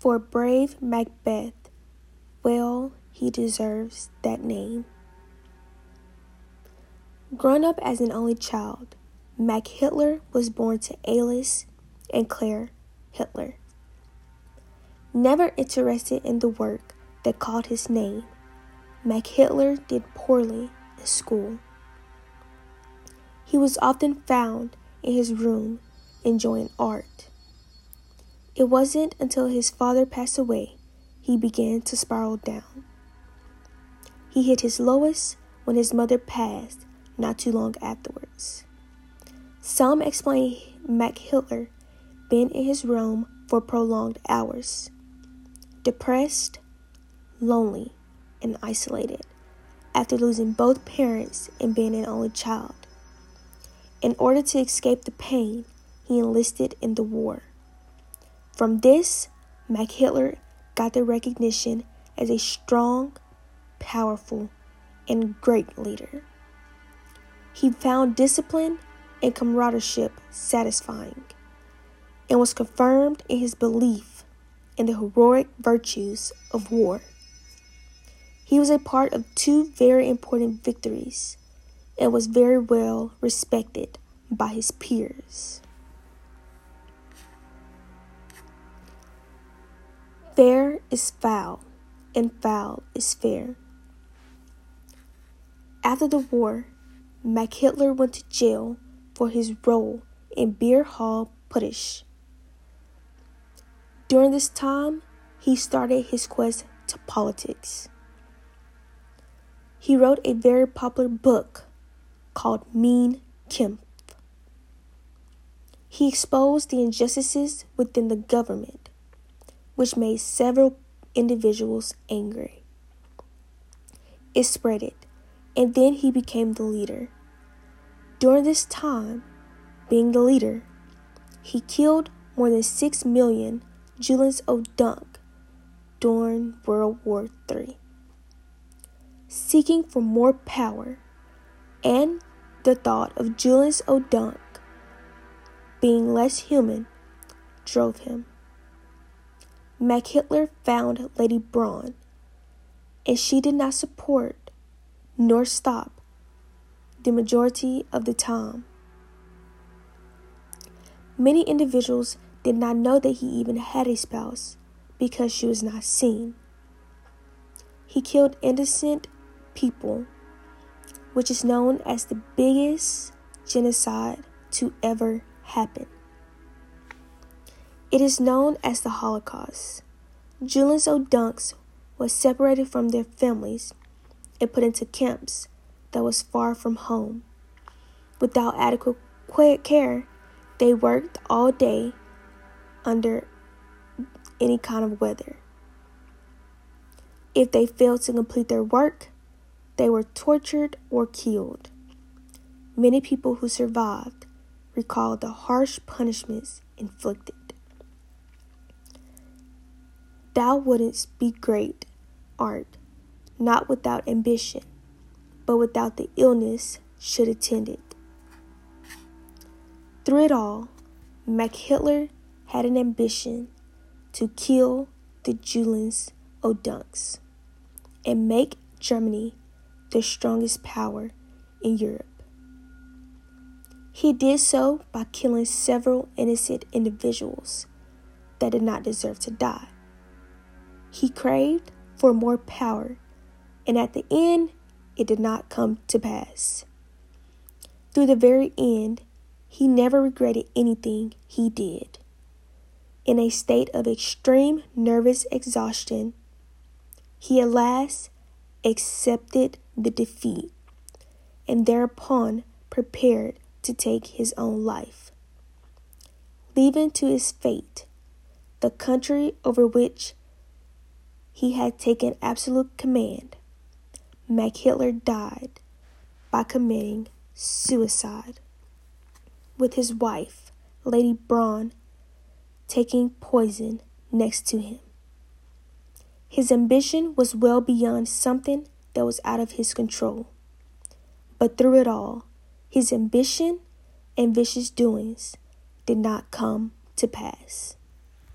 For brave Macbeth, well, he deserves that name. Grown up as an only child, Mac Hitler was born to Alice and Claire Hitler. Never interested in the work that called his name, Mac Hitler did poorly in school. He was often found in his room enjoying art. It wasn't until his father passed away he began to spiral down. He hit his lowest when his mother passed not too long afterwards. Some explain Mac Hitler being in his room for prolonged hours, depressed, lonely, and isolated after losing both parents and being an only child. In order to escape the pain, he enlisted in the war. From this, Mac Hitler got the recognition as a strong, powerful, and great leader. He found discipline and camaraderie satisfying and was confirmed in his belief in the heroic virtues of war. He was a part of two very important victories and was very well respected by his peers. Fair is foul, and foul is fair. After the war, Mac Hitler went to jail for his role in Beer Hall Putsch. During this time, he started his quest to politics. He wrote a very popular book called Mein Kampf. He exposed the injustices within the government, which made several individuals angry. It spread it, and then he became the leader. During this time, being the leader, he killed more than 6 million Julians of Dunk during World War III. Seeking for more power and the thought of Julius O'Dunk being less human drove him. Mac Hitler found Lady Braun, and she did not support nor stop the majority of the time. Many individuals did not know that he even had a spouse because she was not seen. He killed innocent people, which is known as the biggest genocide to ever happen. It is known as the Holocaust. Julians O'Dunks was separated from their families and put into camps that was far from home. Without adequate care, they worked all day under any kind of weather. If they failed to complete their work, they were tortured or killed. Many people who survived recalled the harsh punishments inflicted. Thou wouldst be great, art, not without ambition, but without the illness should attend it. Through it all, Mac Hitler had an ambition to kill the Julians O'Dunks and make Germany the strongest power in Europe. He did so by killing several innocent individuals that did not deserve to die. He craved for more power, and at the end, it did not come to pass. Through the very end, he never regretted anything he did. In a state of extreme nervous exhaustion, he at last accepted the defeat and thereupon prepared to take his own life. Leaving to his fate the country over which he had taken absolute command, Mac Hitler died by committing suicide, with his wife, Lady Braun, taking poison next to him. His ambition was well beyond something that was out of his control. But through it all, his ambition and vicious doings did not come to pass.